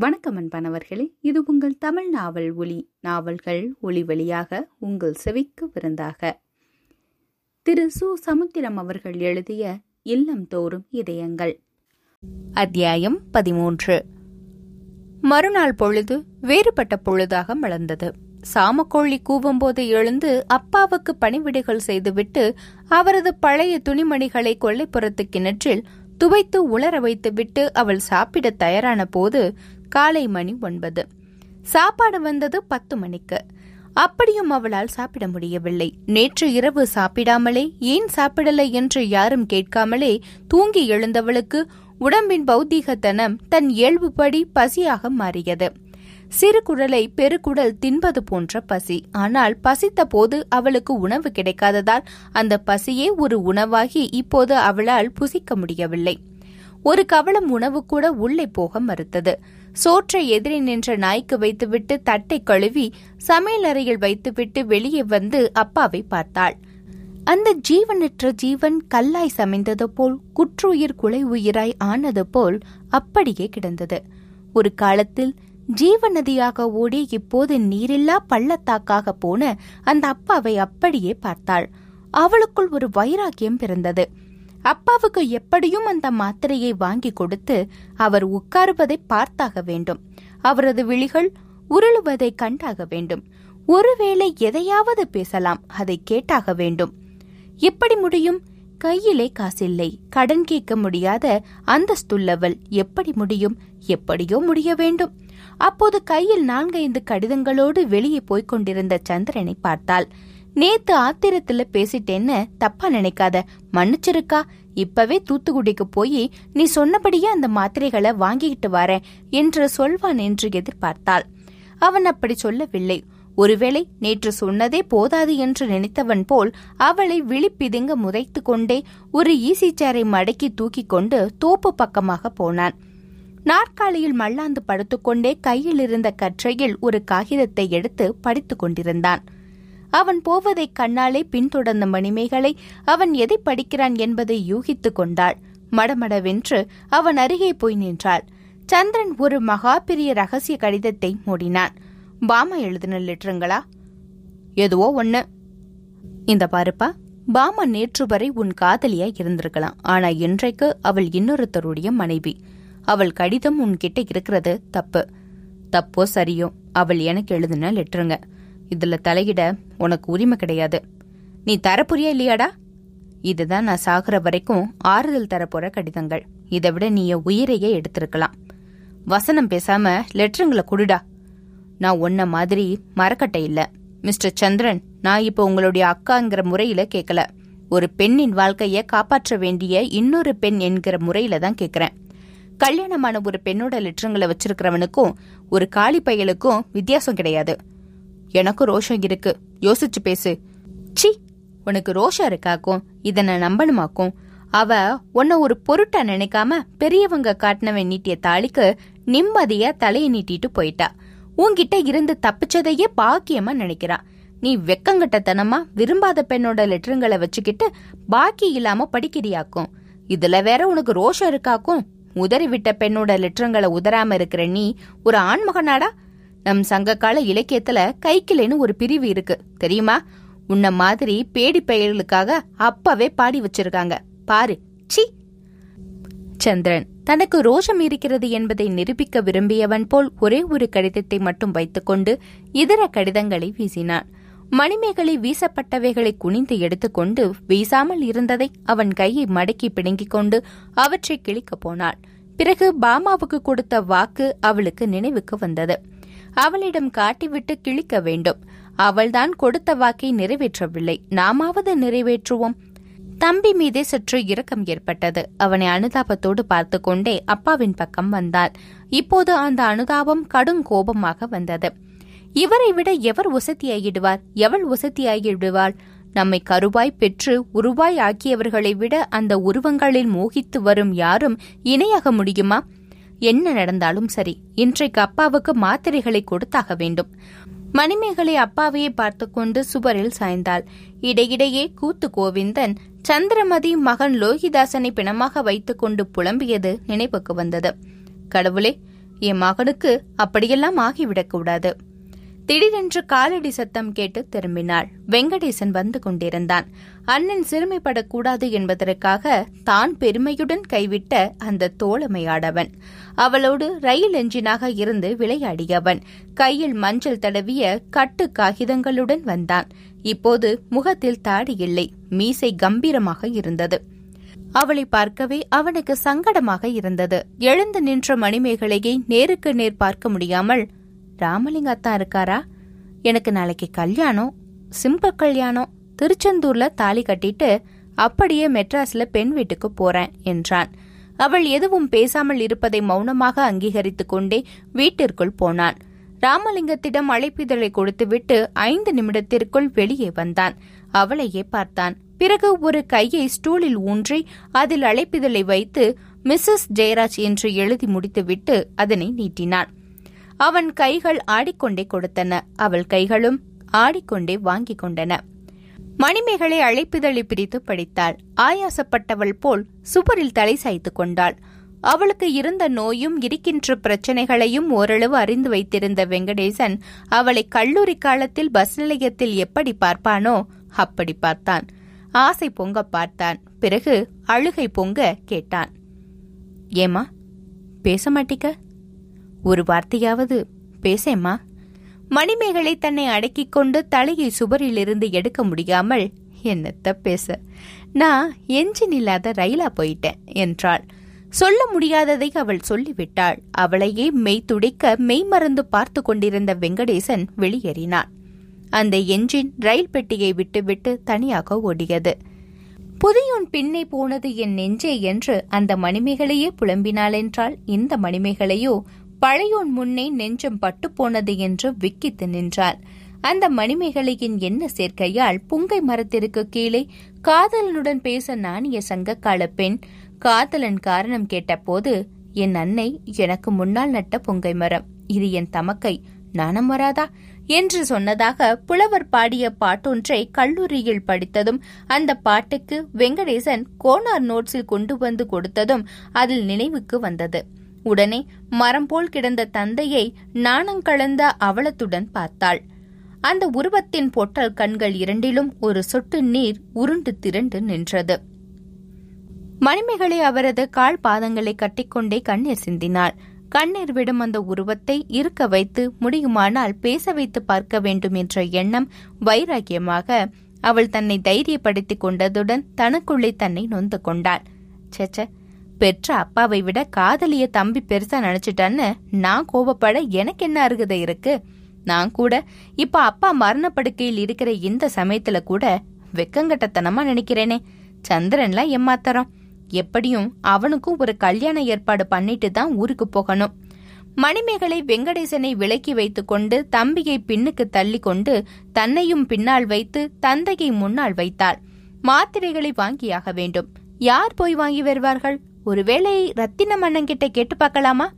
வணக்கம் அன்பனவர்களே இது உங்கள் தமிழ் நாவல் ஒளி நாவல்கள் ஒளி வழியாக உங்கள் செவிக்கு விருந்தாக. திரு. சு. சமுத்திரம் அவர்கள் எழுதிய இல்லம் தோறும் இதயங்கள். அத்தியாயம் பதிமூன்று. மறுநாள் பொழுது வேறுபட்ட பொழுதாக மலர்ந்தது. சாமக்கோழி கூவும்போது எழுந்து அப்பாவுக்கு பணிவிடைகள் செய்துவிட்டு அவரது பழைய துணிமணிகளை கொல்லைப்புறத்து கிணற்றில் துவைத்து உலர வைத்துவிட்டு அவள் சாப்பிட தயாரான போது காலை மணி ஒன்பது. சாப்பாடு வந்தது பத்து மணிக்கு. அப்படியும் அவளால் சாப்பிட முடியவில்லை. நேற்று இரவு சாப்பிடாமலே ஏன் சாப்பிடலை என்று யாரும் கேட்காமலே தூங்கி எழுந்தவளுக்கு உடம்பின் பௌத்தீகத்தனம் தன் இயல்புபடி பசியாக மாறியது. சிறு குடலை பெருக்குடல் தின்பது போன்ற பசி. ஆனால் பசித்த போது அவளுக்கு உணவு கிடைக்காததால் அந்த பசியே ஒரு உணவாகி இப்போது அவளால் புசிக்க முடியவில்லை. ஒரு கவளம் உணவு கூட உள்ளே போக மறுத்தது. சோற்றை எதிரே நின்ற நாய்க்கு வைத்துவிட்டு தட்டை கழுவி சமையலறையில் வைத்துவிட்டு வெளியே வந்து அப்பாவை பார்த்தாள். அந்த ஜீவனற்ற ஜீவன் கல்லாய் சமைந்தது போல் குற்றுயிர் குலை உயிராய் ஆனது போல் அப்படியே கிடந்தது. ஒரு காலத்தில் ஜீவநதியாக ஓடி இப்போது நீரில்லா பள்ளத்தாக்காக போன அந்த அப்பாவை அப்படியே பார்த்தாள். அவளுக்குள் ஒரு வைராக்கியம் பிறந்தது. அப்பாவுக்கு எப்படியும் அந்த மாத்திரையை வாங்கி கொடுத்து அவர் உட்காருவதை பார்த்தாக வேண்டும். அவரது விழிகள் உருளுவதை கண்டாக வேண்டும். ஒருவேளை எதையாவது பேசலாம் அதை கேட்டாக வேண்டும். எப்படி முடியும்? கையிலே காசில்லை. கடன் கேட்க முடியாத அந்தஸ்துள்ளவள் எப்படி முடியும்? எப்படியோ முடிய வேண்டும். அப்போது கையில் நான்கைந்து கடிதங்களோடு வெளியே போய்க் கொண்டிருந்த சந்திரனை பார்த்தாள். நேத்து ஆத்திரத்துல பேசிட்டேன்னு தப்பா நினைக்காத. மன்னிச்சிருக்கா? இப்பவே தூத்துக்குடிக்கு போய் நீ சொன்னபடியே அந்த மாத்திரைகளை வாங்கிக்கிட்டு வரேன் என்று சொல்வான் என்று எதிர்பார்த்தாள். அவன் அப்படி சொல்லவில்லை. ஒருவேளை நேற்று சொன்னதே போதாது என்று நினைத்தவன் போல் அவளை விழிப்பிதுங்க முதைத்து கொண்டே ஒரு ஈசி சேரை மடக்கி தூக்கிக் கொண்டு தோப்பு பக்கமாக போனான். நாற்காலியில் மல்லாந்து படுத்துக்கொண்டே கையில் இருந்த கற்றையில் ஒரு காகிதத்தை எடுத்து படித்துக் கொண்டிருந்தான். அவன் போவதைக் கண்ணாலே பின்தொடர்ந்த மணிமேகலை அவன் எதை படிக்கிறான் என்பதை யூகித்துக் கொண்டாள். மடமடவென்று அவன் அருகே போய் நின்றாள். சந்திரன் ஒரு மகா பெரிய ரகசிய கடிதத்தை மூடினான். பாமா எழுதின லெட்டருங்களா? எதுவோ ஒண்ணு. இந்த பாருப்பா பாமா நேற்று வரை உன் காதலியா இருந்திருக்கலாம். ஆனா இன்றைக்கு அவள் இன்னொருத்தருடைய மனைவி. அவள் கடிதம் உன்கிட்ட இருக்கிறது தப்பு. தப்போ சரியோ அவள் எனக்கு எழுதின லெட்டருங்க. இதுல தலையிட உனக்கு உரிமை கிடையாது. நீ தரப்புரியா இல்லையாடா? இதுதான் நான் சாகுற வரைக்கும் ஆறுதல் தரப்போற கடிதங்கள். இதை விட நீ என் உயிரையே எடுத்திருக்கலாம். வசனம் பேசாம லெட்டருங்களை குடுடா. நான் உன்ன மாதிரி மரக்கட்டை இல்ல. மிஸ்டர் சந்திரன் நான் இப்ப உங்களுடைய அக்காங்கிற முறையில கேட்கல ஒரு பெண்ணின் வாழ்க்கைய காப்பாற்ற வேண்டிய இன்னொரு பெண் என்கிற முறையில தான் கேக்குறேன். கல்யாணமான ஒரு பெண்ணோட லெட்டருங்களை வச்சிருக்கிறவனுக்கும் ஒரு காளி பையலுக்கும் வித்தியாசம் கிடையாது. எனக்கும் ரோஷம் இருக்கு. யோசிச்சு பேசு. சி உனக்கு ரோஷம் இருக்காக்கும் இத நான் நம்பணுமாக்கும். அவ உன்னை ஒரு பொருட்டா நினைக்காம பெரியவங்க காட்டினவன் நீட்டிய தாளிக்கு நிம்மதியா தலையை நீட்டிட்டு போயிட்டா. உன்கிட்ட இருந்து தப்பிச்சதையே பாக்கியமா நினைக்கிறா. நீ வெக்கங்கட்டத்தனமா விரும்பாத பெண்ணோட லெட்டருங்களை வச்சுக்கிட்டு பாக்கி இல்லாம படிக்கிறியாக்கும். இதுல வேற உனக்கு ரோஷம் இருக்காக்கும். உதறி விட்ட பெண்ணோட லெட்டருங்களை உதறாம இருக்கிற நீ ஒரு ஆண்மகனாடா? நம் சங்ககால இலக்கியத்துல கைக்கிளைன்னு ஒரு பிரிவு இருக்கு. தெரியுமா? உன்ன மாதிரி பேடி பெயர்களுக்காக அப்பவே பாடி வச்சிருக்காங்க. பாரு. சி. சந்திரன் தனக்கு ரோஷம் இருக்கிறது என்பதை நிரூபிக்க விரும்பியவன் போல் ஒரே ஒரு கடிதத்தை மட்டும் வைத்துக்கொண்டு இதர கடிதங்களை வீசினான். மணிமேகலை வீசப்பட்டவைகளை குனிந்து எடுத்துக்கொண்டு வீசாமல் இருந்ததை அவன் கையை மடக்கி பிடுங்கிக் கொண்டு அவற்றை கிழிக்கப் போனாள். பிறகு பாமாவுக்கு கொடுத்த வாக்கு அவளுக்கு நினைவுக்கு வந்தது. அவளிடம் காட்டிவிட்டு கிழிக்க வேண்டும். அவள்தான் கொடுத்த வாக்கை நிறைவேற்றவில்லை. நாமாவது நிறைவேற்றுவோம். தம்பி மீதே சற்று இரக்கம் ஏற்பட்டது. அவனை அனுதாபத்தோடு பார்த்து கொண்டே அப்பாவின் பக்கம் வந்தாள். இப்போது அந்த அனுதாபம் கடும் கோபமாக வந்தது. இவரை விட எவர் உசத்தியாகிடுவார் எவள் உசத்தியாகிடுவாள் நம்மை கருவாய் பெற்று உருவாய் ஆக்கியவர்களை விட அந்த உருவங்களில் மோகித்து வரும் யாரும் இணையாக முடியுமா? என்ன நடந்தாலும் சரி இன்றைக்கு அப்பாவுக்கு மாத்திரைகளை கொடுத்தாக வேண்டும். மணிமேகலை அப்பாவையே பார்த்து கொண்டு சுவரில் சாய்ந்தாள். இடையிடையே கூத்து கோவிந்தன் சந்திரமதி மகன் லோகிதாசனை பிணமாக வைத்துக்கொண்டு புலம்பியது நினைவுக்கு வந்தது. கடவுளே என் மகனுக்கு அப்படியெல்லாம் ஆகிவிடக்கூடாது. திடீரென்று காலடி சத்தம் கேட்டு திரும்பினாள். வெங்கடேசன் வந்து கொண்டிருந்தான். அண்ணன் சிறுமைப்படக்கூடாது என்பதற்காக தான் பெருமையுடன் கைவிட்ட அந்த தோழமையாடவன். அவளோடு ரயில் எஞ்சினாக இருந்து விளையாடியவன். கையில் மஞ்சள் தடவிய கட்டு காகிதங்களுடன் வந்தான். இப்போது முகத்தில் தாடி இல்லை. மீசை கம்பீரமாக இருந்தது. அவளை பார்க்கவே அவனுக்கு சங்கடமாக இருந்தது. எழுந்து நின்ற மணிமேகலையை நேருக்கு நேர் பார்க்க முடியாமல் ராமலிங்க அத்தா இருக்காரா? எனக்கு நாளைக்கு கல்யாணம் சிம்பிள் கல்யாணம் திருச்செந்தூர்ல தாலி கட்டிட்டு அப்படியே மெட்ராஸ்ல பெண் வீட்டுக்கு போறேன் என்றான். அவள் எதுவும் பேசாமல் இருப்பதை மௌனமாக அங்கீகரித்துக் கொண்டே வீட்டிற்குள் போனான். ராமலிங்கத்திடம் அழைப்பிதழை கொடுத்துவிட்டு ஐந்து நிமிடத்திற்குள் வெளியே வந்தான். அவளையே பார்த்தான். பிறகு ஒரு கையை ஸ்டூலில் ஊன்றி அதில் அழைப்பிதழை வைத்து மிஸ்ஸஸ் ஜெயராஜ் என்று எழுதி முடித்துவிட்டு அதனை நீட்டினான். அவன் கைகள் ஆடிக்கொண்டே கொடுத்தன. அவள் கைகளும் ஆடிக்கொண்டே வாங்கிக் கொண்டன. மணிமேகலை அழைப்பிதழை பிரித்து படித்தாள். ஆயாசப்பட்டவள் போல் சுவரில் தலை சாய்த்து கொண்டாள். அவளுக்கு இருந்த நோயும் இருக்கின்ற பிரச்சனைகளையும் ஓரளவு அறிந்து வைத்திருந்த வெங்கடேசன் அவளை கல்லூரி காலத்தில் பஸ் நிலையத்தில் எப்படி பார்ப்பானோ அப்படி பார்த்தான். ஆசை பொங்க பார்த்தான். பிறகு அழுகை பொங்க கேட்டான். ஏமா பேச மாட்டிக்க ஒரு வார்த்தையாவது பேசேம்மா. மணிமேகலை தன்னை அடக்கிக் கொண்டு தலையை சுவரிலிருந்து எடுக்க முடியாமல் என்னத்த பேச? நான் என்ஜின் இல்லாத ரயிலா போயிட்டேன் என்றாள். சொல்ல முடியாததை அவள் சொல்லிவிட்டாள். அவளையே மெய் துடிக்க மெய் மறந்து பார்த்து கொண்டிருந்த வெங்கடேசன் வெளியேறினான். அந்த என்ஜின் ரயில் பெட்டியை விட்டுவிட்டு தனியாக ஓடியது. புதையுன் பின்னே போனது என் நெஞ்சே என்று அந்த மணிமேகலையே புலம்பினாள் என்றால் இந்த மணிமேகலையோ பழையோன் முன்னே நெஞ்சம் பட்டுப்போனது என்று விக்கித்து நின்றாள். அந்த மணிமேகலையின் என்ன சேர்க்கையால் புங்கை மரத்திற்கு கீழே காதலனுடன் பேச நாணிய சங்கக்கால பெண் காதலன் காரணம் கேட்டபோது என் அன்னை எனக்கு முன்னால் நட்ட புங்கை மரம். இது என் தமக்கை. நாணம் வராதா? என்று சொன்னதாக புலவர் பாடிய பாட்டொன்றை கல்லூரியில் படித்ததும் அந்த பாட்டுக்கு வெங்கடேசன் கோனார் நோட்ஸில் கொண்டு வந்து கொடுத்ததும் அதில் நினைவுக்கு வந்தது. உடனே மரம் போல் கிடந்த தந்தையை நாணங்கலந்த அவலத்துடன் பார்த்தாள். அந்த உருவத்தின் பொட்டல் கண்கள் இரண்டிலும் ஒரு சொட்டு நீர் உருண்டு திரண்டு நின்றது. மணிமேகலை அவரது கால் பாதங்களை கட்டிக்கொண்டே கண்ணீர் சிந்தினாள். கண்ணீர் விடும் அந்த உருவத்தை இருக்க வைத்து முடியுமானால் பேச வைத்து பார்க்க வேண்டும் என்ற எண்ணம் வைராக்கியமாக அவள் தன்னை தைரியப்படுத்திக் கொண்டதுடன் தனக்குள்ளே தன்னை நொந்து கொண்டாள். சேச்சே பெற்ற அப்பாவை விட காதலிய தம்பி பெருசா நினைச்சிட்டான்னு நான் கோபப்பட எனக்கு என்ன அருகதை இருக்கு? நான் கூட இப்ப அப்பா மரணப்படுக்கையில் இருக்கிற இந்த சமயத்துல கூட வெக்கங்கட்டத்தனமா நினைக்கிறேனே. சந்திரன்லாம் எம்மாத்தரம் எப்படியும் அவனுக்கும் ஒரு கல்யாண ஏற்பாடு பண்ணிட்டு தான் ஊருக்கு போகணும். மணிமேகலை வெங்கடேசனை விலக்கி வைத்துக்கொண்டு தம்பியை பின்னுக்கு தள்ளி கொண்டு தன்னையும் பின்னால் வைத்து தந்தையை முன்னால் வைத்தாள். மாத்திரைகளை வாங்கியாக வேண்டும். யார் போய் வாங்கி வருவார்கள்? ஒருவேளை ரத்தினம் அண்ணங்கிட்ட கேட்டு பார்க்கலாமா?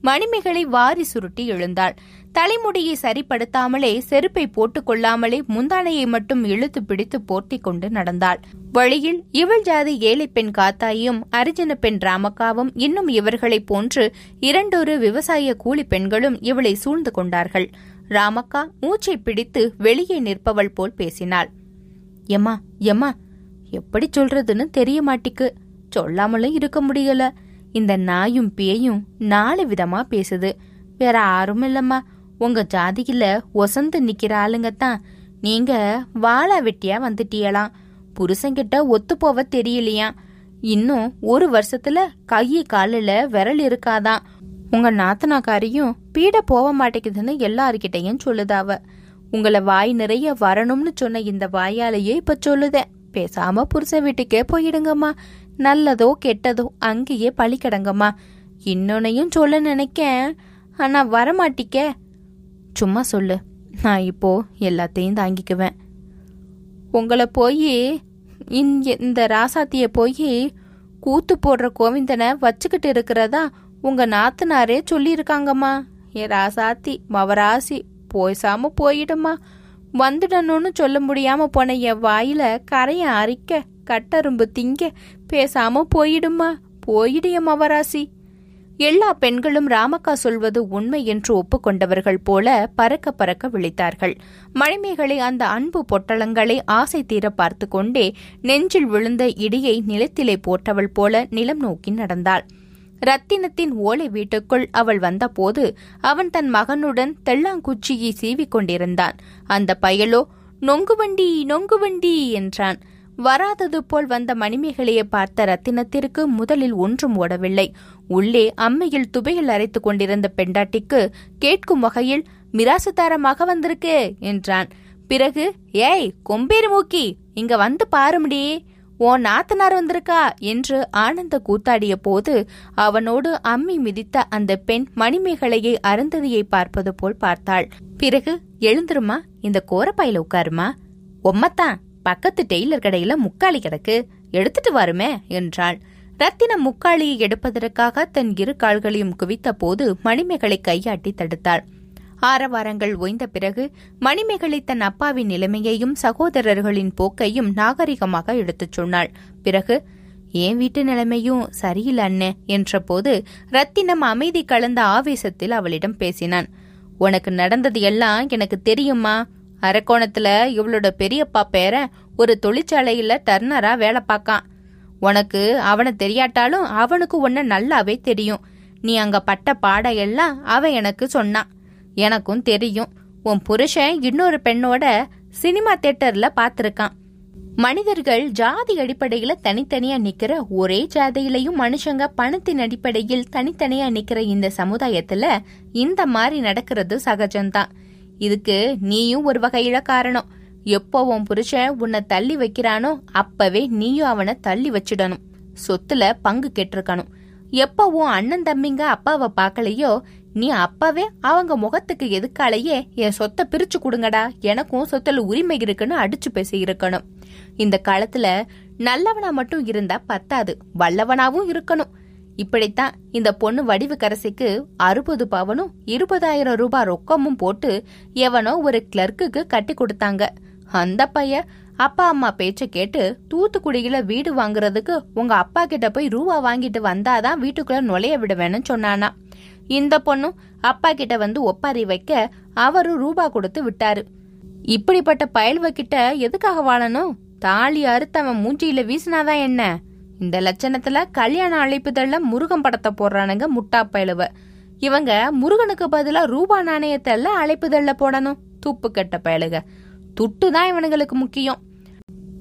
மணிமேகலை வாரி சுருட்டி எழுந்தாள். தலைமுடியை சரிப்படுத்தாமலே செருப்பை போட்டுக் கொள்ளாமலே முந்தானையை மட்டும் இழுத்து பிடித்து போர்த்தி கொண்டு நடந்தாள். வழியில் இவள் ஜாதி ஏழை பெண் காத்தாயும் அரிஜன பெண் ராமக்காவும் இன்னும் இவர்களைப் போன்று இரண்டொரு விவசாய கூலி பெண்களும் இவளை சூழ்ந்து கொண்டார்கள். ராமக்கா மூச்சை பிடித்து வெளியே நிற்பவள் போல் பேசினாள். எம்மா எம்மா எப்படி சொல்றதுன்னு தெரிய மாட்டிக்கு. சொல்லாமலும் இருக்க முடியல. இந்த நாயும் பேயும் நாலு விதமா பேசுது. வேற யாரும் இல்லம்மா. உங்க ஜாதியில ஒசந்து நிக்கிற ஆளுங்க தான் நீங்க வாழா வெட்டியா வந்துட்டியலாம். புருஷங்கிட்ட ஒத்து போவ தெரியலையா? இன்னும் ஒரு வருஷத்துல கையை காலில் விரல் இருக்காதான். உங்க நாத்தனாக்காரியும் பீட போக மாட்டேங்குதுன்னு எல்லாருக்கிட்டையும் சொல்லுதாவ உங்களை வாய் நிறைய வரணும்னு சொன்ன இந்த வாயாலேயே இப்ப சொல்லுதேன். பேசாம புருஷ வீட்டுக்கே போயிடுங்கம்மா. நல்லதோ கெட்டதோ அங்கேயே பழிக்கடங்கம்மா இன்னொன்னையும் சொல்ல நினைக்கேன். ஆனா வரமாட்டிக்க. சும்மா சொல்லு. நான் இப்போ எல்லாத்தையும் தாங்கிக்குவேன். உங்களை போய் இந்த ராசாத்திய போய் கூத்து போடுற கோவிந்தனை வச்சுக்கிட்டு இருக்கிறதா உங்க நாத்தனாரே சொல்லியிருக்காங்கம்மா. ஏ ராசாத்தி மவராசி போய்சாம போயிடுமா வந்துடணும்னு சொல்ல முடியாம போன என் வாயில கரையை அரிக்க கட்டரும்பு திங்க பேசாம போயிடுமா? போயிடு என் மவராசி எல்லா பெண்களும் ராமக்கா சொல்வது உண்மை என்று ஒப்புக்கொண்டவர்கள் போல பறக்க பறக்க விழித்தார்கள். மணிமேகலை அந்த அன்பு பொட்டலங்களை ஆசை தீர பார்த்து கொண்டே நெஞ்சில் விழுந்த இடியை நிலத்திலே போட்டவள் போல நிலம் நோக்கி நடந்தாள். ரத்தினத்தின் ஓலை வீட்டுக்குள் அவள் வந்தபோது அவன் தன் மகனுடன் தெள்ளாங்குச்சியை சீவிக் கொண்டிருந்தான் அந்த பயலோ நொங்குவண்டி நொங்குவண்டி என்றான். வராதது போல் வந்த மணிமேகலையை பார்த்த ரத்தினத்திற்கு முதலில் ஒன்றும் ஓடவில்லை. உள்ளே அம்மையில் துபையில் அரைத்துக் கொண்டிருந்த பெண்டாட்டிக்கு கேட்கும் வகையில் மிராசுதாரமாக வந்திருக்கு என்றான். பிறகு ஏய் கொம்பேறு மூக்கி இங்க வந்து பாருமுடி ஓ நாத்தனார் வந்திருக்கா? என்று ஆனந்த கூத்தாடிய போது அவனோடு அம்மி மிதித்த அந்த பெண் மணிமேகலையை அருந்ததியை பார்ப்பது போல் பார்த்தாள். பிறகு எழுந்துருமா இந்த கோரப்பாயில உட்காருமா ஒம்மத்தான் பக்கத்து டெய்லர் கடையில முக்காளி கிடக்கு. எடுத்துட்டு வருமே என்றாள். ரத்தின முக்காளியை எடுப்பதற்காக தன் இரு கால்களையும் குவித்த போது மணிமேகலை கையாட்டி தடுத்தாள். ஆரவாரங்கள் ஓய்ந்த பிறகு மணிமேகலை தன் அப்பாவின் நிலைமையையும் சகோதரர்களின் போக்கையும் நாகரிகமாக எடுத்துச் சொன்னாள். பிறகு என் வீட்டு நிலைமையும் சரியில்லை அண்ணே என்றபோது ரத்தினம் அமைதி கலந்த ஆவேசத்தில் அவளிடம் பேசினான். உனக்கு நடந்தது எல்லாம் எனக்கு தெரியுமா? அரக்கோணத்துல இவளோட பெரியப்பா பேர ஒரு தொழிற்சாலையில டர்னரா வேலை பார்க்கான். உனக்கு அவனை தெரியாட்டாலும் அவனுக்கு உன்ன நல்லாவே தெரியும். நீ அங்க பட்ட பாடையெல்லாம் அவன் எனக்கு சொன்னான். எனக்கும் தெரியும். உன் புருஷன் இன்னொரு பெண்ணோட சினிமா தியேட்டர்ல பாத்திருக்கான் மனிதர்கள் ஜாதி அடிப்படையில தனித்தனியா நிக்கிற ஒரே ஜாதியிலையும் மனுஷங்க பணத்தின் அடிப்படையில் தனித்தனியா நிக்கிற இந்த சமுதாயத்துல இந்த மாதிரி நடக்கிறது சகஜம்தான். இதுக்கு நீயும் ஒரு வகையில காரணம் எப்போ உன் புருஷன் உன்னை தள்ளி வைக்கிறானோ அப்பவே நீயும் அவனை தள்ளி வச்சிடணும். சொத்துல பங்கு கெட்டிருக்கணும். எப்போ உன் அண்ணன் தம்பிங்க அப்பாவை பார்க்கலையோ நீ அப்பவே அவங்க முகத்துக்கு எதுக்காலேயே என் சொத்தை பிரிச்சு கொடுங்கடா. எனக்கும் சொத்துல உரிமை இருக்குன்னு அடிச்சு பேசி இருக்கணும். இந்த காலத்துல நல்லவனா மட்டும் இருந்தா பத்தாது. வல்லவனாவும் இருக்கணும். இப்படித்தான் இந்த பொண்ணு வடிவுக்கரசிக்கு அறுபது பவனும் இருபதாயிரம் ரூபாய் ரொக்கமும் போட்டு எவனோ ஒரு கிளர்க்குக்கு கட்டி கொடுத்தாங்க. அந்த பையன் அப்பா அம்மா பேச்ச கேட்டு தூத்துக்குடியில வீடு வாங்குறதுக்கு உங்க அப்பா கிட்ட போய் ரூபா வாங்கிட்டு வந்தாதான் வீட்டுக்குள்ள நுழைய விடுவேன்னு சொன்னானா. இந்த பொண்ணும் அப்பா கிட்ட வந்து ஒப்பாரி வைக்க அவரும் ரூபா கொடுத்து விட்டாரு. இப்படிப்பட்ட பயல்வ கிட்ட எதுக்காக வாழணும்? தாலி அறுத்தவன் மூஞ்சியில வீசினாதான் என்ன? இந்த லட்சணத்துல கல்யாண அழைப்புதல்ல முருகன் படத்தை போடுறானுங்க முட்டா பயலுவ. இவங்க முருகனுக்கு பதிலா ரூபா நாணயத்தல்ல அழைப்புதல்ல போடணும். துப்பு கட்ட பயலுக. துட்டு தான் இவனுங்களுக்கு முக்கியம்.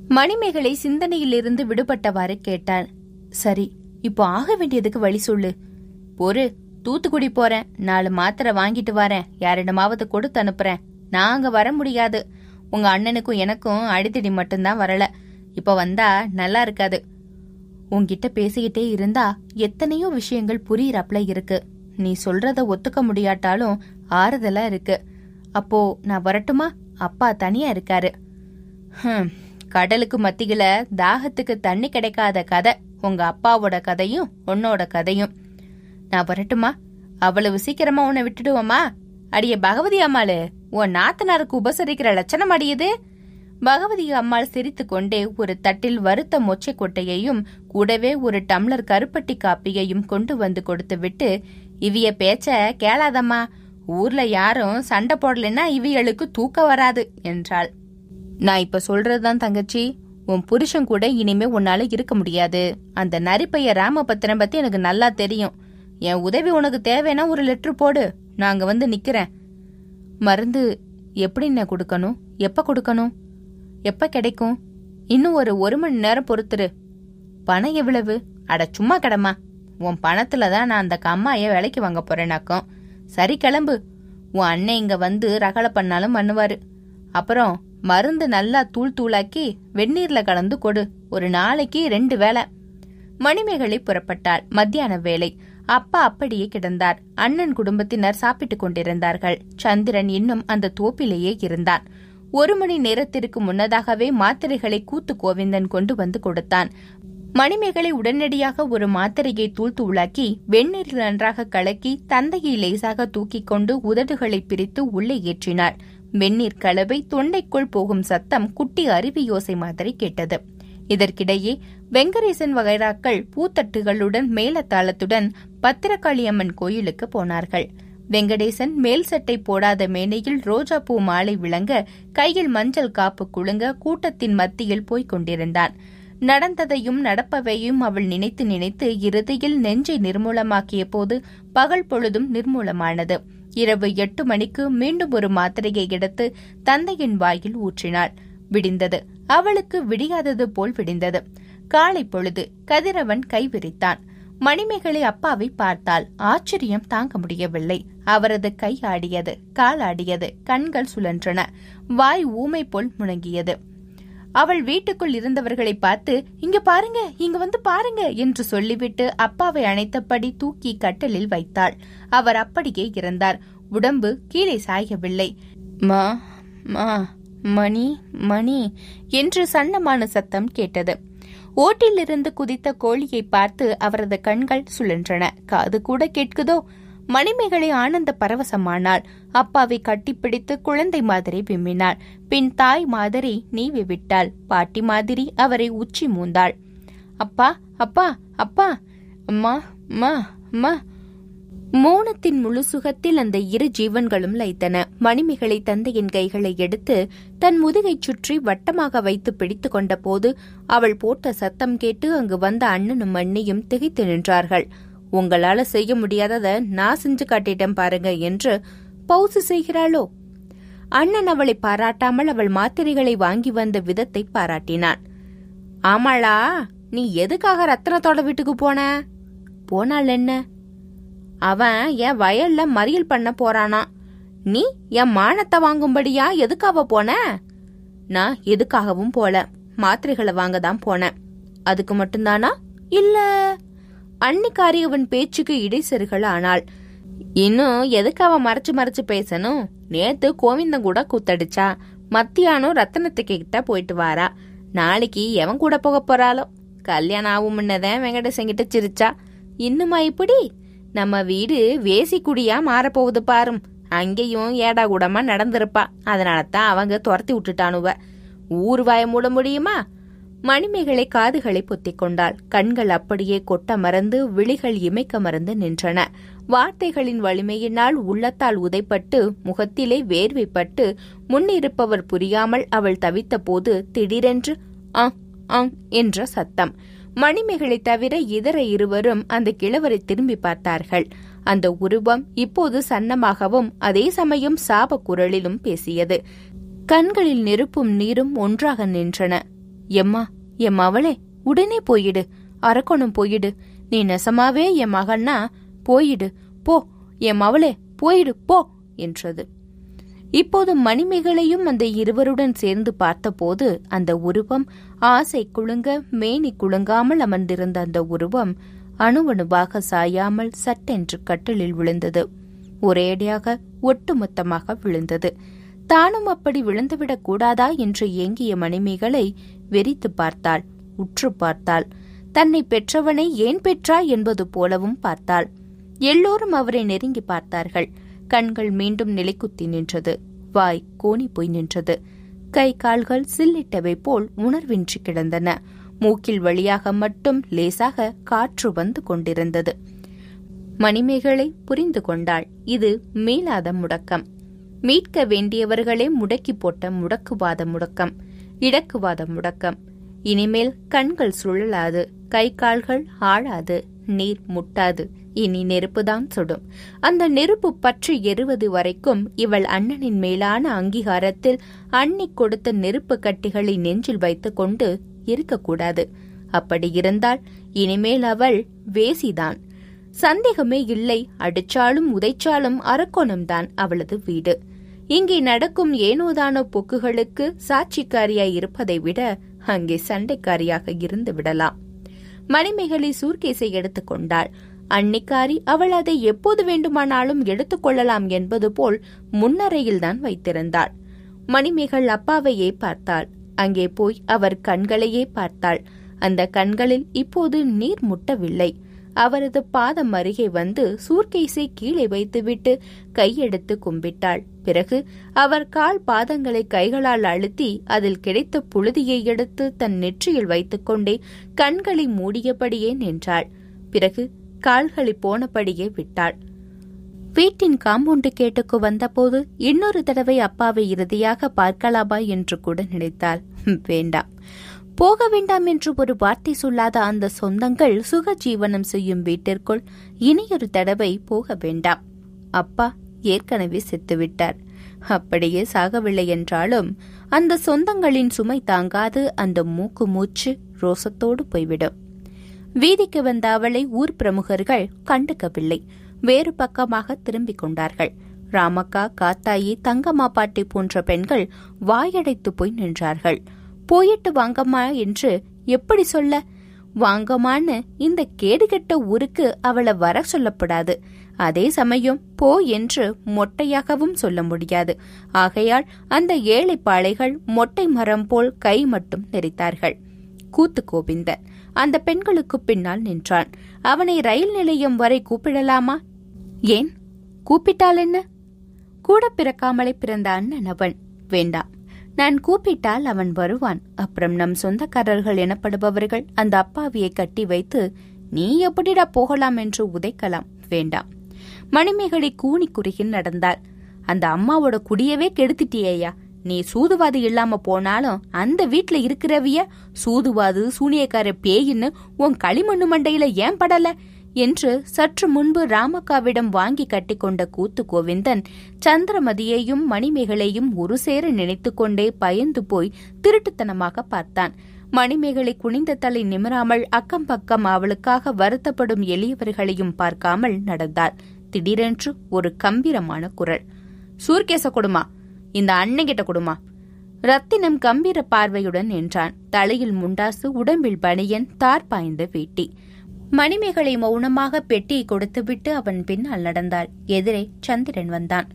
மணிமேகலை சிந்தனையிலிருந்து விடுபட்டவாறு கேட்டாள். சரி இப்போ ஆக வேண்டியதுக்கு வழி சொல்லு. பொறு தூத்துக்குடி போறேன். நாலு மாத்திரை வாங்கிட்டு வரேன். யாரிடமாவது கொடுத்து அனுப்புறேன். நாங்க வர முடியாது. உங்க அண்ணனுக்கும் எனக்கும் அடித்தடி மட்டும்தான் வரல. இப்ப வந்தா நல்லா இருக்காது. உன்கிட்ட பேசிக்கிட்டே இருந்தா எத்தனையோ விஷயங்கள் புரியறப்பல இருக்கு. நீ சொல்றத ஒத்துக்க முடியாட்டாலும் ஆறுதலா இருக்கு. அப்போ நான் வரட்டுமா? அப்பா தனியா இருக்காரு. ஹம், கடலுக்கு மத்தியில தாகத்துக்கு தண்ணி கிடைக்காத கதை உங்க அப்பாவோட கதையும் உன்னோட கதையும். நான் வரட்டுமா? அவ்வளவு சீக்கிரமா உன்னை விட்டுடுவோமா? அடியே பகவதி அம்மாளு உன் நாத்தனாருக்கு உபசரிக்கிற லட்சணம் அடியுது. பகவதி அம்மாள் சிரித்துக் கொண்டே ஒரு தட்டில் வறுத்த மொச்சை கொட்டையையும் கூடவே ஒரு டம்ளர் கருப்பட்டி காப்பியையும் கொண்டு வந்து கொடுத்து விட்டு இவிய பேச்ச கேளாதம்மா. ஊர்ல யாரும் சண்டை போடலைன்னா இவியளுக்கு தூக்கம் வராது என்றாள். நான் இப்ப சொல்றதுதான் தங்கச்சி. உன் புருஷன் கூட இனிமே உன்னால இருக்க முடியாது. அந்த நரிப்பைய ராமபத்திரம் பத்தி எனக்கு நல்லா தெரியும். என் உதவி உனக்கு தேவைன்னா ஒரு லெட்டர் போடு. நான் அங்க வந்து நிக்கிறேன். மருந்து எப்படிண்ணே கொடுக்கணும்? எப்ப கொடுக்கணும்? எப்ப கிடைக்கும்? இன்னும் ஒரு ஒரு மணி நேரம் பொறுத்துரு. பணம் எவ்வளவு? அட சும்மா கடமா உன் பணத்துல தான் நான் அந்த கம்மாய வேலைக்கு வாங்க போறேனாக்கும். சரி கிளம்பு. உன் அண்ணன் இங்க வந்து ரகலை பண்ணாலும் பண்ணுவாரு. அப்புறம் மருந்து நல்லா தூள் தூளாக்கி வெந்நீர்ல கலந்து கொடு. ஒரு நாளைக்கு ரெண்டு வேளை. மணிமேகலை புறப்பட்டாள். மத்தியான வேலை. அப்பா அப்படியே கிடந்தார். அண்ணன் குடும்பத்தினர் சாப்பிட்டுக் கொண்டிருந்தார்கள். சந்திரன் இன்னும் அந்த தோப்பிலேயே இருந்தான். ஒரு மணி நேரத்திற்கு முன்னதாகவே மாத்திரைகளை கூத்து கோவிந்தன் கொண்டு வந்து கொடுத்தான். மணிமேகலை உடனடியாக ஒரு மாத்திரையை தூள் தூளாக்கி வெந்நீரில் நன்றாக கலக்கி தந்தையை லேசாக தூக்கிக் கொண்டு உதடுகளை பிரித்து உள்ளே ஏற்றினார் வெந்நீர் கலவை தொண்டைக்குள் போகும் சத்தம் குட்டி அருவி யோசை மாதிரி கேட்டது. இதற்கிடையே வெங்கடேசன் வகைராக்கள் பூத்தட்டுகளுடன் மேலத்தாளத்துடன் பத்திரகாளியம்மன் கோயிலுக்கு போனார்கள். வெங்கடேசன் மேல் சட்டை போடாத மேனையில் ரோஜாப்பூ மாலை விளங்க கையில் மஞ்சள் காப்பு குலுங்க கூட்டத்தின் மத்தியில் போய்க் கொண்டிருந்தான். நடந்ததையும் நடப்பவையும் அவள் நினைத்து நினைத்து இறுதியில் நெஞ்சை நிர்மூலமாக்கிய போது பகல் பொழுதும் நிர்மூலமானது. இரவு எட்டு மணிக்கு மீண்டும் ஒரு மாத்திரையை எடுத்து தந்தையின் வாயில் ஊற்றினாள். விடிந்தது. அவளுக்கு விடியாதது போல் விடிந்தது. காலை பொழுது கதிரவன் கைவிரித்தான் மணிமேகலை அப்பாவை பார்த்தால் ஆச்சரியம் தாங்க முடியவில்லை. அவரது கை ஆடியது கால் ஆடியது கண்கள் சுழன்றன. வாய் ஊமை போல் முணங்கியது. அவள் வீட்டுக்குள் இருந்தவர்களை பார்த்து இங்க பாருங்க இங்க வந்து பாருங்க என்று சொல்லிவிட்டு அப்பாவை அணைத்தபடி தூக்கி கட்டலில் வைத்தாள். அவர் அப்படியே இருந்தார். உடம்பு கீழே சாயவில்லை. மா மா மணி மணி என்று சன்னமான சத்தம் கேட்டது. ஓட்டிலிருந்து குதித்த கோழியை பார்த்து அவரது கண்கள் சுழன்றன. காது கூட கேட்குதோ? மணிமேகலை ஆனந்த பரவசமானாள். அப்பாவை கட்டிப்பிடித்து குழந்தை மாதிரி விம்மினாள். பின் தாய் மாதிரி நீவி விட்டாள். பாட்டி மாதிரி அவரை உச்சி மூந்தாள். அப்பா அப்பா அப்பா! அம்மா அம்மா அம்மா! மோனத்தின் முழு சுகத்தில் அந்த இரு ஜீவன்களும் லைத்தன. மணிமேகலை தந்தையின் கைகளை எடுத்து தன் முதுகைச் சுற்றி வட்டமாக வைத்து பிடித்துக் கொண்ட போது அவள் போட்ட சத்தம் கேட்டு அங்கு வந்த அண்ணனும் அண்ணியும் திகைத்து நின்றார்கள். உங்களால செய்ய முடியாதத நான் செஞ்சு காட்டிட்டேன் பாருங்க என்று பௌசு செய்கிறாளோ? அண்ணன் அவளை பாராட்டாமல் அவள் மாத்திரைகளை வாங்கி வந்த விதத்தை பாராட்டினான். ஆமாளா நீ எதுக்காக ரத்தனத்தோட வீட்டுக்கு போன? போனால் என்ன? அவன் என் வயல்ல மறியல் பண்ண போறானா? நீ என் மானத்தை வாங்கும்படியா எதுக்காக போன? நான் எதுக்காகவும் போல. மாத்திரைகளை வாங்க தான் போனேன். அதுக்கு மட்டும்தானா? இல்ல. அன்னிக்காரி அவன் பேச்சுக்கு இடைசெருகள் ஆனாள். இன்னும் எதுக்கு மறைச்சு மறைச்சு பேசணும்? நேத்து கோவிந்தன் கூட கூத்தடிச்சா. மத்தியானம் ரத்தனத்துக்கு கிட்ட போயிட்டு வாரா. நாளைக்கு எவன் கூட போக போறாளோ? கல்யாணம் ஆகும் முன்னதான் வெங்கடேசன் கிட்ட சிரிச்சா. இன்னுமா இப்படி? நம்ம வீடு வேசிக்குடியா மாறப்போகுது பாரும். அங்கேயும் ஏடா கூடமா நடந்திருப்பா. அதனால தான் அவங்க துரத்தி விட்டுட்டானுவ. ஊர் வாய மூட முடியுமா? மணிமேகலை காதுகளை பொத்திக் கொண்டாள். கண்கள் அப்படியே கொட்ட மறந்து விழிகள் இமைக்க மறந்து நின்றன. வார்த்தைகளின் வலிமையினால் உள்ளத்தால் உதைப்பட்டு முகத்திலே வேர்வைப்பட்டு முன்னிருப்பவர் புரியாமல் அவள் தவித்த போது திடீரென்று ஆங் ஆங் என்ற சத்தம். மணிமேகலை தவிர இதர இருவரும் அந்த கிழவரை திரும்பி பார்த்தார்கள். அந்த உருவம் இப்போது சன்னமாகவும் அதே சமயம் சாப குரலிலும் பேசியது. கண்களில் நெருப்பும் நீரும் ஒன்றாக நின்றன. எம்மா எம் மவளே உடனே போயிடு. அரக்கணும் போயிடு. நீ நெசமாவே என் மகன்னா போயிடு. போ என் மவளே போயிடு போ என்றது. இப்போது மணிமேகலையும் அந்த இருவருடன் சேர்ந்து பார்த்தபோது அந்த உருவம் ஆசை குலுங்க மேனி குலுங்காமல் அமர்ந்திருந்த அந்த உருவம் அணுவணுவாக சாயாமல் சட்டென்று கட்டிலில் விழுந்தது. ஒரேடியாக ஒட்டுமொத்தமாக விழுந்தது. தானும் அப்படி விழுந்துவிடக் கூடாதா என்று ஏங்கிய மணிமேகலை வெறித்து பார்த்தாள் உற்று பார்த்தாள். தன்னை பெற்றவனை ஏன் பெற்றாய் என்பது போலவும் பார்த்தாள். எல்லோரும் அவரை நெருங்கி பார்த்தார்கள். கண்கள் மீண்டும் நிலைக்குத்தி நின்றது. வாய் கோணி போய் நின்றது. கை கால்கள் சில்லிட்டவை போல் உணர்வின்றி கிடந்தன. மூக்கில் வழியாக மட்டும் லேசாக காற்று வந்து கொண்டிருந்தது. மணிமேகலை புரிந்து கொண்டாள். இது மீளாத முடக்கம். மீட்க வேண்டியவர்களே முடக்கி போட்ட முடக்குவாத முடக்கம். இடக்குவாத முடக்கம். இனிமேல் கண்கள் சுழலாது. கை கால்கள் ஆழாது. நீர் முட்டாது. இனி நெருப்புதான் சுடும். அந்த நெருப்பு பற்றி எறுவது வரைக்கும் இவள் அண்ணனின் மேலான அங்கீகாரத்தில் அண்ணி கொடுத்த நெருப்பு கட்டிகளை நெஞ்சில் வைத்துக் கொண்டு இருக்கக்கூடாது. அப்படி இருந்தால் இனிமேல் அவள் வேசிதான். சந்தேகமே இல்லை அடிச்சாலும் உதைச்சாலும் அரக்கோணம்தான் அவளது வீடு. இங்கே நடக்கும் ஏனோதானோ போக்குகளுக்கு சாட்சிக்காரியாய் இருப்பதை விட அங்கே சண்டைக்காரியாக இருந்து விடலாம். மணிமேகலை சூர்கேஸை எடுத்துக்கொண்டாள் அன்னிக்காரி அவள் அதை எப்போது வேண்டுமானாலும் எடுத்துக்கொள்ளலாம் என்பது போல் முன்னறையில்தான் வைத்திருந்தாள். மணிமேகல் அப்பாவையே பார்த்தாள். அங்கே போய் அவர் கண்களையே பார்த்தாள். அந்த கண்களில் இப்போது நீர் முட்டவில்லை. அவரது பாதம் அருகே வந்து சூர்கேஸை கீழே வைத்துவிட்டு கையெடுத்து கும்பிட்டாள். பிறகு அவர் கால் பாதங்களை கைகளால் அழுத்தி அதில் கிடைத்த புழுதியை எடுத்து தன் நெற்றியில் வைத்துக்கொண்டே கண்களை மூடியபடியே நின்றாள். பிறகு கால்களை போனபடியே விட்டாள். வீட்டின் காம்பவுண்டு கேட்டுக்கு வந்தபோது இன்னொரு தடவை அப்பாவை இறுதியாக பார்க்கலாமா என்று கூட நினைத்தாள். வேண்டாம். போக வேண்டாம் என்று ஒரு வார்த்தை சொல்லாத அந்த சொந்தங்கள் சுக ஜீவனம் செய்யும் வீட்டிற்குள் இனியொரு தடவை போக வேண்டாம். அப்பா ஏற்கனவே செத்துவிட்டார். அப்படியே சாகவில்லை என்றாலும் அந்த சொந்தங்களின் சுமை தாங்காது அந்த மூக்கு மூச்சு ரோசத்தோடு போய்விடும். வீதிக்கு வந்த அவளை ஊர் பிரமுகர்கள் கண்டுக்கவில்லை. வேறு பக்கமாக திரும்பிக் கொண்டார்கள். ராமக்கா காத்தாயி தங்கம்மா பாட்டி போன்ற பெண்கள் வாயடைத்து போய் நின்றார்கள். போயிட்டு வாங்கம்மா என்று எப்படி சொல்ல? வாங்கம்மான்னு இந்த கேடுகெட்ட ஊருக்கு அவளை வர சொல்லப்படாது. அதே சமயம் போ என்று மொட்டையாகவும் சொல்ல முடியாது. ஆகையால் அந்த ஏழை பாளைகள் மொட்டை மரம் போல் கை மட்டும் நெறித்தார்கள் கூத்து கோவிந்தன் அந்த பெண்களுக்கு பின்னால் நின்றான். அவனை ரயில் நிலையம் வரை கூப்பிடலாமா? ஏன்? கூப்பிட்டால் என்ன? கூட பிறக்காமலே பிறந்த அண்ணன் அவன். வேண்டாம். நான் கூப்பிட்டால் அவன் வருவான். அப்புறம் நம் சொந்தக்காரர்கள் எனப்படுபவர்கள் அந்த அப்பாவியை கட்டி வைத்து நீ எப்படிடா போகலாம் என்று உதைக்கலாம்? வேண்டாம். மணிமேகலை கூனி குறுகி நடந்தாள். அந்த அம்மாவோட குடியவே கெடுத்துட்டியேயா நீ சூதுவாது இல்லாம போனாலும் அந்த வீட்ல இருக்கிறவிய சூதுவாது சூனியக்கார பேயின்னு உன் களிமண்ணு மண்டையில ஏன் படல? என்று சற்று முன்பு ராமக்காவிடம் வாங்கி கட்டிக்கொண்ட கூத்து கோவிந்தன் சந்திரமதியையும் மணிமேகலையும் ஒரு சேர நினைத்து கொண்டே பயந்து போய் திருட்டுத்தனமாக பார்த்தான். மணிமேகலை குனிந்த தலை நிமிராமல் அக்கம் பக்கம் அவளுக்காக வருத்தப்படும் எளியவர்களையும் பார்க்காமல் நடந்தாள். திடீரென்று ஒரு கம்பீரமான குரல். சூர்கேச கொடுமா இந்த அண்ணங்கிட்ட கொடுமா. ரத்தினம் கம்பீர பார்வையுடன் நின்றான். தலையில் முண்டாசு உடம்பில் பனியன் தார் பாய்ந்த வேட்டி. மணிமேகலை மௌனமாக பெட்டியை கொடுத்துவிட்டு அவன் பின்னால் நடந்தாள். எதிரே சந்திரன் வந்தான்.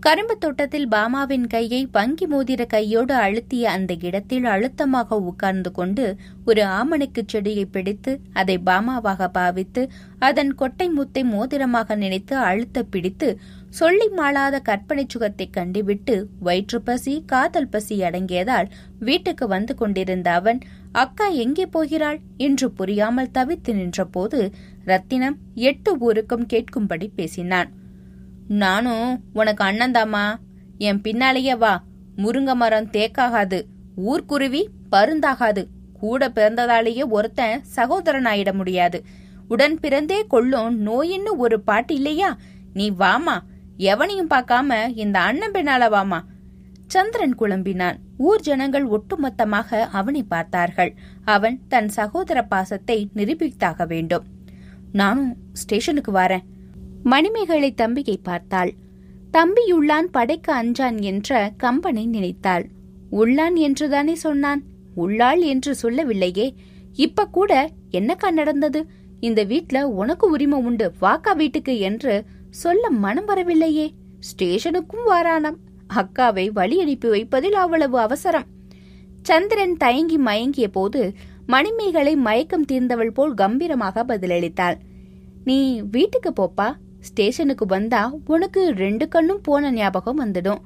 கரும்பு தோட்டத்தில் பாமாவின் கையை வங்கி மோதிர கையோடு அழுத்திய அந்த இடத்தில் அழுத்தமாக உட்கார்ந்து கொண்டு ஒரு ஆமணக்கு செடியை பிடித்து அதை பாமாவாக பாவித்து அதன் கொட்டை முத்தை மோதிரமாக நினைத்து அழுத்த பிடித்து சொல்லி மாளாத கற்பனை சுகத்தை கண்டுவிட்டு வயிற்று பசி காதல் பசி அடங்கியதால் வீட்டுக்கு வந்து கொண்டிருந்த அவன் அக்கா எங்கே போகிறாள்? என்று புரியாமல் தவித்து நின்றபோது ரத்தினம் எட்டு ஊருக்கும் கேட்கும்படி பேசினான். நானும் உனக்கு அண்ணந்தாமா என் பின்னாலேயே வா. முருங்க மரம் தேக்காகாது. ஊர்க்குருவி பருந்தாகாது. கூட பிறந்ததாலேயே ஒருத்தன் சகோதரன் ஆயிட முடியாது. உடன் பிறந்தே கொள்ளும் நோயின்னு ஒரு பாட்டு இல்லையா? நீ வாமா எவனையும் பார்க்காம இந்த அண்ணன் பின்னால வாமா? சந்திரன் குழம்பினான். ஊர் ஜனங்கள் ஒட்டுமொத்தமாக அவனை பார்த்தார்கள். அவன் தன் சகோதர பாசத்தை நிரூபித்தாக வேண்டும். நானும் ஸ்டேஷனுக்கு வரேன். மணிமேகலை தம்பியை பார்த்தாள். தம்பியுள்ளான் படைக்க அஞ்சான் என்ற கம்பனை நினைத்தாள். உள்ளான் என்றுதானே சொன்னான்? உள்ளாள் என்று சொல்லவில்லையே. இப்ப கூட என்னக்கா நடந்தது? இந்த வீட்ல உனக்கு உரிமை உண்டு. வாக்கா வீட்டுக்கு என்று சொல்ல மனம் வரவில்லையே. ஸ்டேஷனுக்கும் வாரானாம். அக்காவை வழி அனுப்பி வைப்பதில் அவ்வளவு அவசரம். சந்திரன் தயங்கி மயங்கிய போது மணிமேகலை மயக்கம் தீர்ந்தவள் போல் கம்பீரமாக பதிலளித்தாள். நீ வீட்டுக்கு போப்பா. ஸ்டேஷனுக்கு வந்தா உனக்கு ரெண்டு கண்ணும் போன ஞாபகம் வந்துடும்.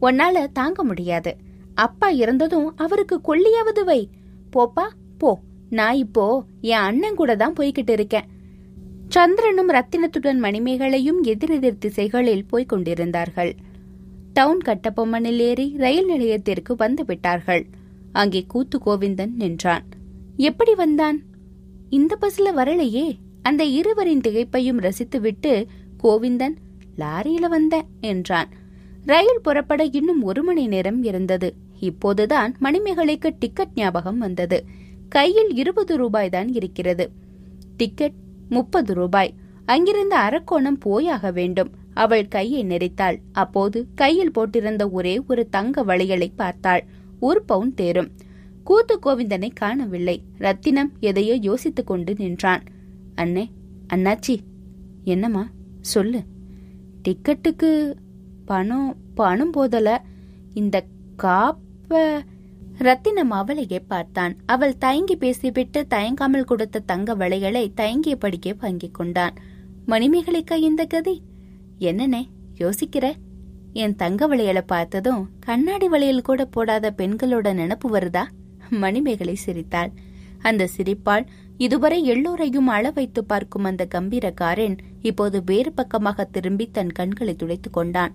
உன்னால தாங்க முடியாது. அப்பா இறந்ததும் அவருக்கு கொல்லியாவது வை. போப்பா போ. நான் இப்போ என் அண்ணன் கூட தான் போய்கிட்டு இருக்கேன். சந்திரனும் ரத்தினத்துடன் மணிமேகலையும் எதிரெதிர் திசைகளில் போய்க் கொண்டிருந்தார்கள். டவுன் கட்டபொம்மனில் ஏறி ரயில் நிலையத்திற்கு வந்துவிட்டார்கள் அங்கே கூத்து கோவிந்தன் நின்றான். எப்படி வந்தான்? இந்த பஸ்ல வரலையே. அந்த இருவரின் திகைப்பையும் ரசித்துவிட்டு கோவிந்தன் லாரியில வந்தேன் என்றான். ரயில் புறப்பட இன்னும் ஒரு மணி நேரம் இருந்தது. இப்போதுதான் மணிமேகலைக்கு டிக்கெட் ஞாபகம் வந்தது. கையில் இருபது ரூபாய் தான் இருக்கிறது. டிக்கெட் முப்பது ரூபாய். அங்கிருந்து அரக்கோணம் போயாக வேண்டும். அவள் கையை நெறித்தாள் அப்போது கையில் போட்டிருந்த ஒரே ஒரு தங்க வளையலை பார்த்தாள். ஒரு பவுன் தேரும். கூத்து கோவிந்தனை காணவில்லை. ரத்தினம் எதையோ யோசித்துக் கொண்டு நின்றான். அண்ணே அண்ணாச்சி என்னம்மா? சொல்லு. டிக்கெட்டுக்கு பணம் பணம் போதல. இந்த காப்ப ரத்தினம் அவளையே பார்த்தான். அவள் தயங்கி பேசிவிட்டு தயங்காமல் கொடுத்த தங்க வளைகளை தயங்கியபடியே வாங்கிக் கொண்டான். மணிமேகலைக்கா இந்த கதி? என்னனே யோசிக்கிற? என் தங்க வளையலை பார்த்ததும் கண்ணாடி வளையல் கூட போடாத பெண்களோட நினப்பு வருதா? மணிமேகலை சிரித்தாள். அந்த சிரிப்பால் இதுவரை எல்லோரையும் அள வைத்து பார்க்கும் அந்த கம்பீரக்காரன் இப்போது வேறு பக்கமாக திரும்பி தன் கண்களை துடைத்துக் கொண்டான்.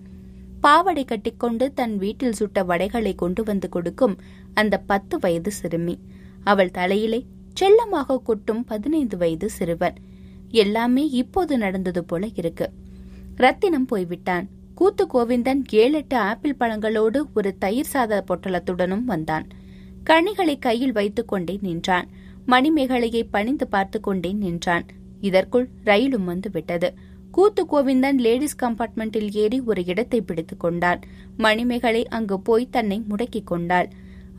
பாவடை கட்டிக்கொண்டு தன் வீட்டில் சுட்ட வடைகளை கொண்டு வந்து கொடுக்கும் அந்த பத்து வயது சிறுமி. அவள் தலையிலே செல்லமாக கொட்டும் பதினைந்து வயது சிறுவன். எல்லாமே இப்போது நடந்தது போல இருக்கு. ரத்தினம் போய்விட்டான். கூத்து கோவிந்தன் ஏழெட்டு ஆப்பிள் பழங்களோடு ஒரு தயிர் சாத பொட்டலத்துடனும் வந்தான். கணிகளை கையில் வைத்துக் கொண்டே நின்றான். மணிமேகலையை பணிந்து பார்த்து கொண்டே நின்றான். இதற்குள் ரயிலும் வந்து விட்டது. கூத்து கோவிந்தன் லேடிஸ் கம்பார்ட்மெண்டில் ஏறி ஒரு இடத்தை பிடித்துக் கொண்டான். மணிமேகலை அங்கு போய் தன்னை முடக்கிக் கொண்டாள்.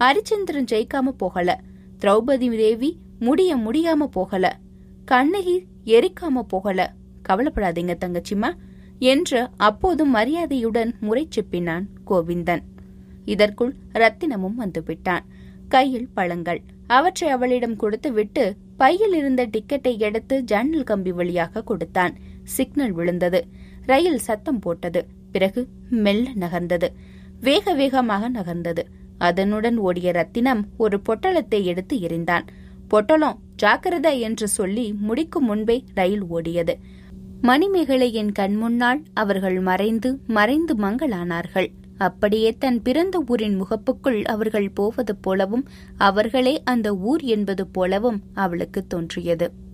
ஹரிச்சந்திரன் ஜெயிக்காம போகல. திரௌபதி தேவி முடிய முடியாம போகல. கண்ணகி எரிக்காம போகல. கவலைப்படாதீங்க தங்கச்சிமா என்று அப்போதும் மரியாதையுடன் முறை செப்பினான் கோவிந்தன். இதற்குள் ரத்தினமும் வந்துவிட்டான் கையில் பழங்கள். அவற்றை அவளிடம் கொடுத்துவிட்டு பையில் இருந்த டிக்கெட்டை எடுத்து ஜன்னல் கம்பி வழியாக கொடுத்தான். சிக்னல் விழுந்தது. ரயில் சத்தம் போட்டது. பிறகு மெல்ல நகர்ந்தது. வேக வேகமாக நகர்ந்தது. அதனுடன் ஓடிய ரத்தினம் ஒரு பொட்டலத்தை எடுத்து எறிந்தான். பொட்டலம் ஜாக்கிரதை என்று சொல்லி முடிக்கும் முன்பே ரயில் ஓடியது. மணிமேகலை என் கண் முன்னால் அவர்கள் மறைந்து மறைந்து மங்களானார்கள். அப்படியே தன் பிறந்த ஊரின் முகப்புக்குள் அவர்கள் போவது போலவும் அவர்களே அந்த ஊர் என்பது போலவும் அவளுக்கு தோன்றியது.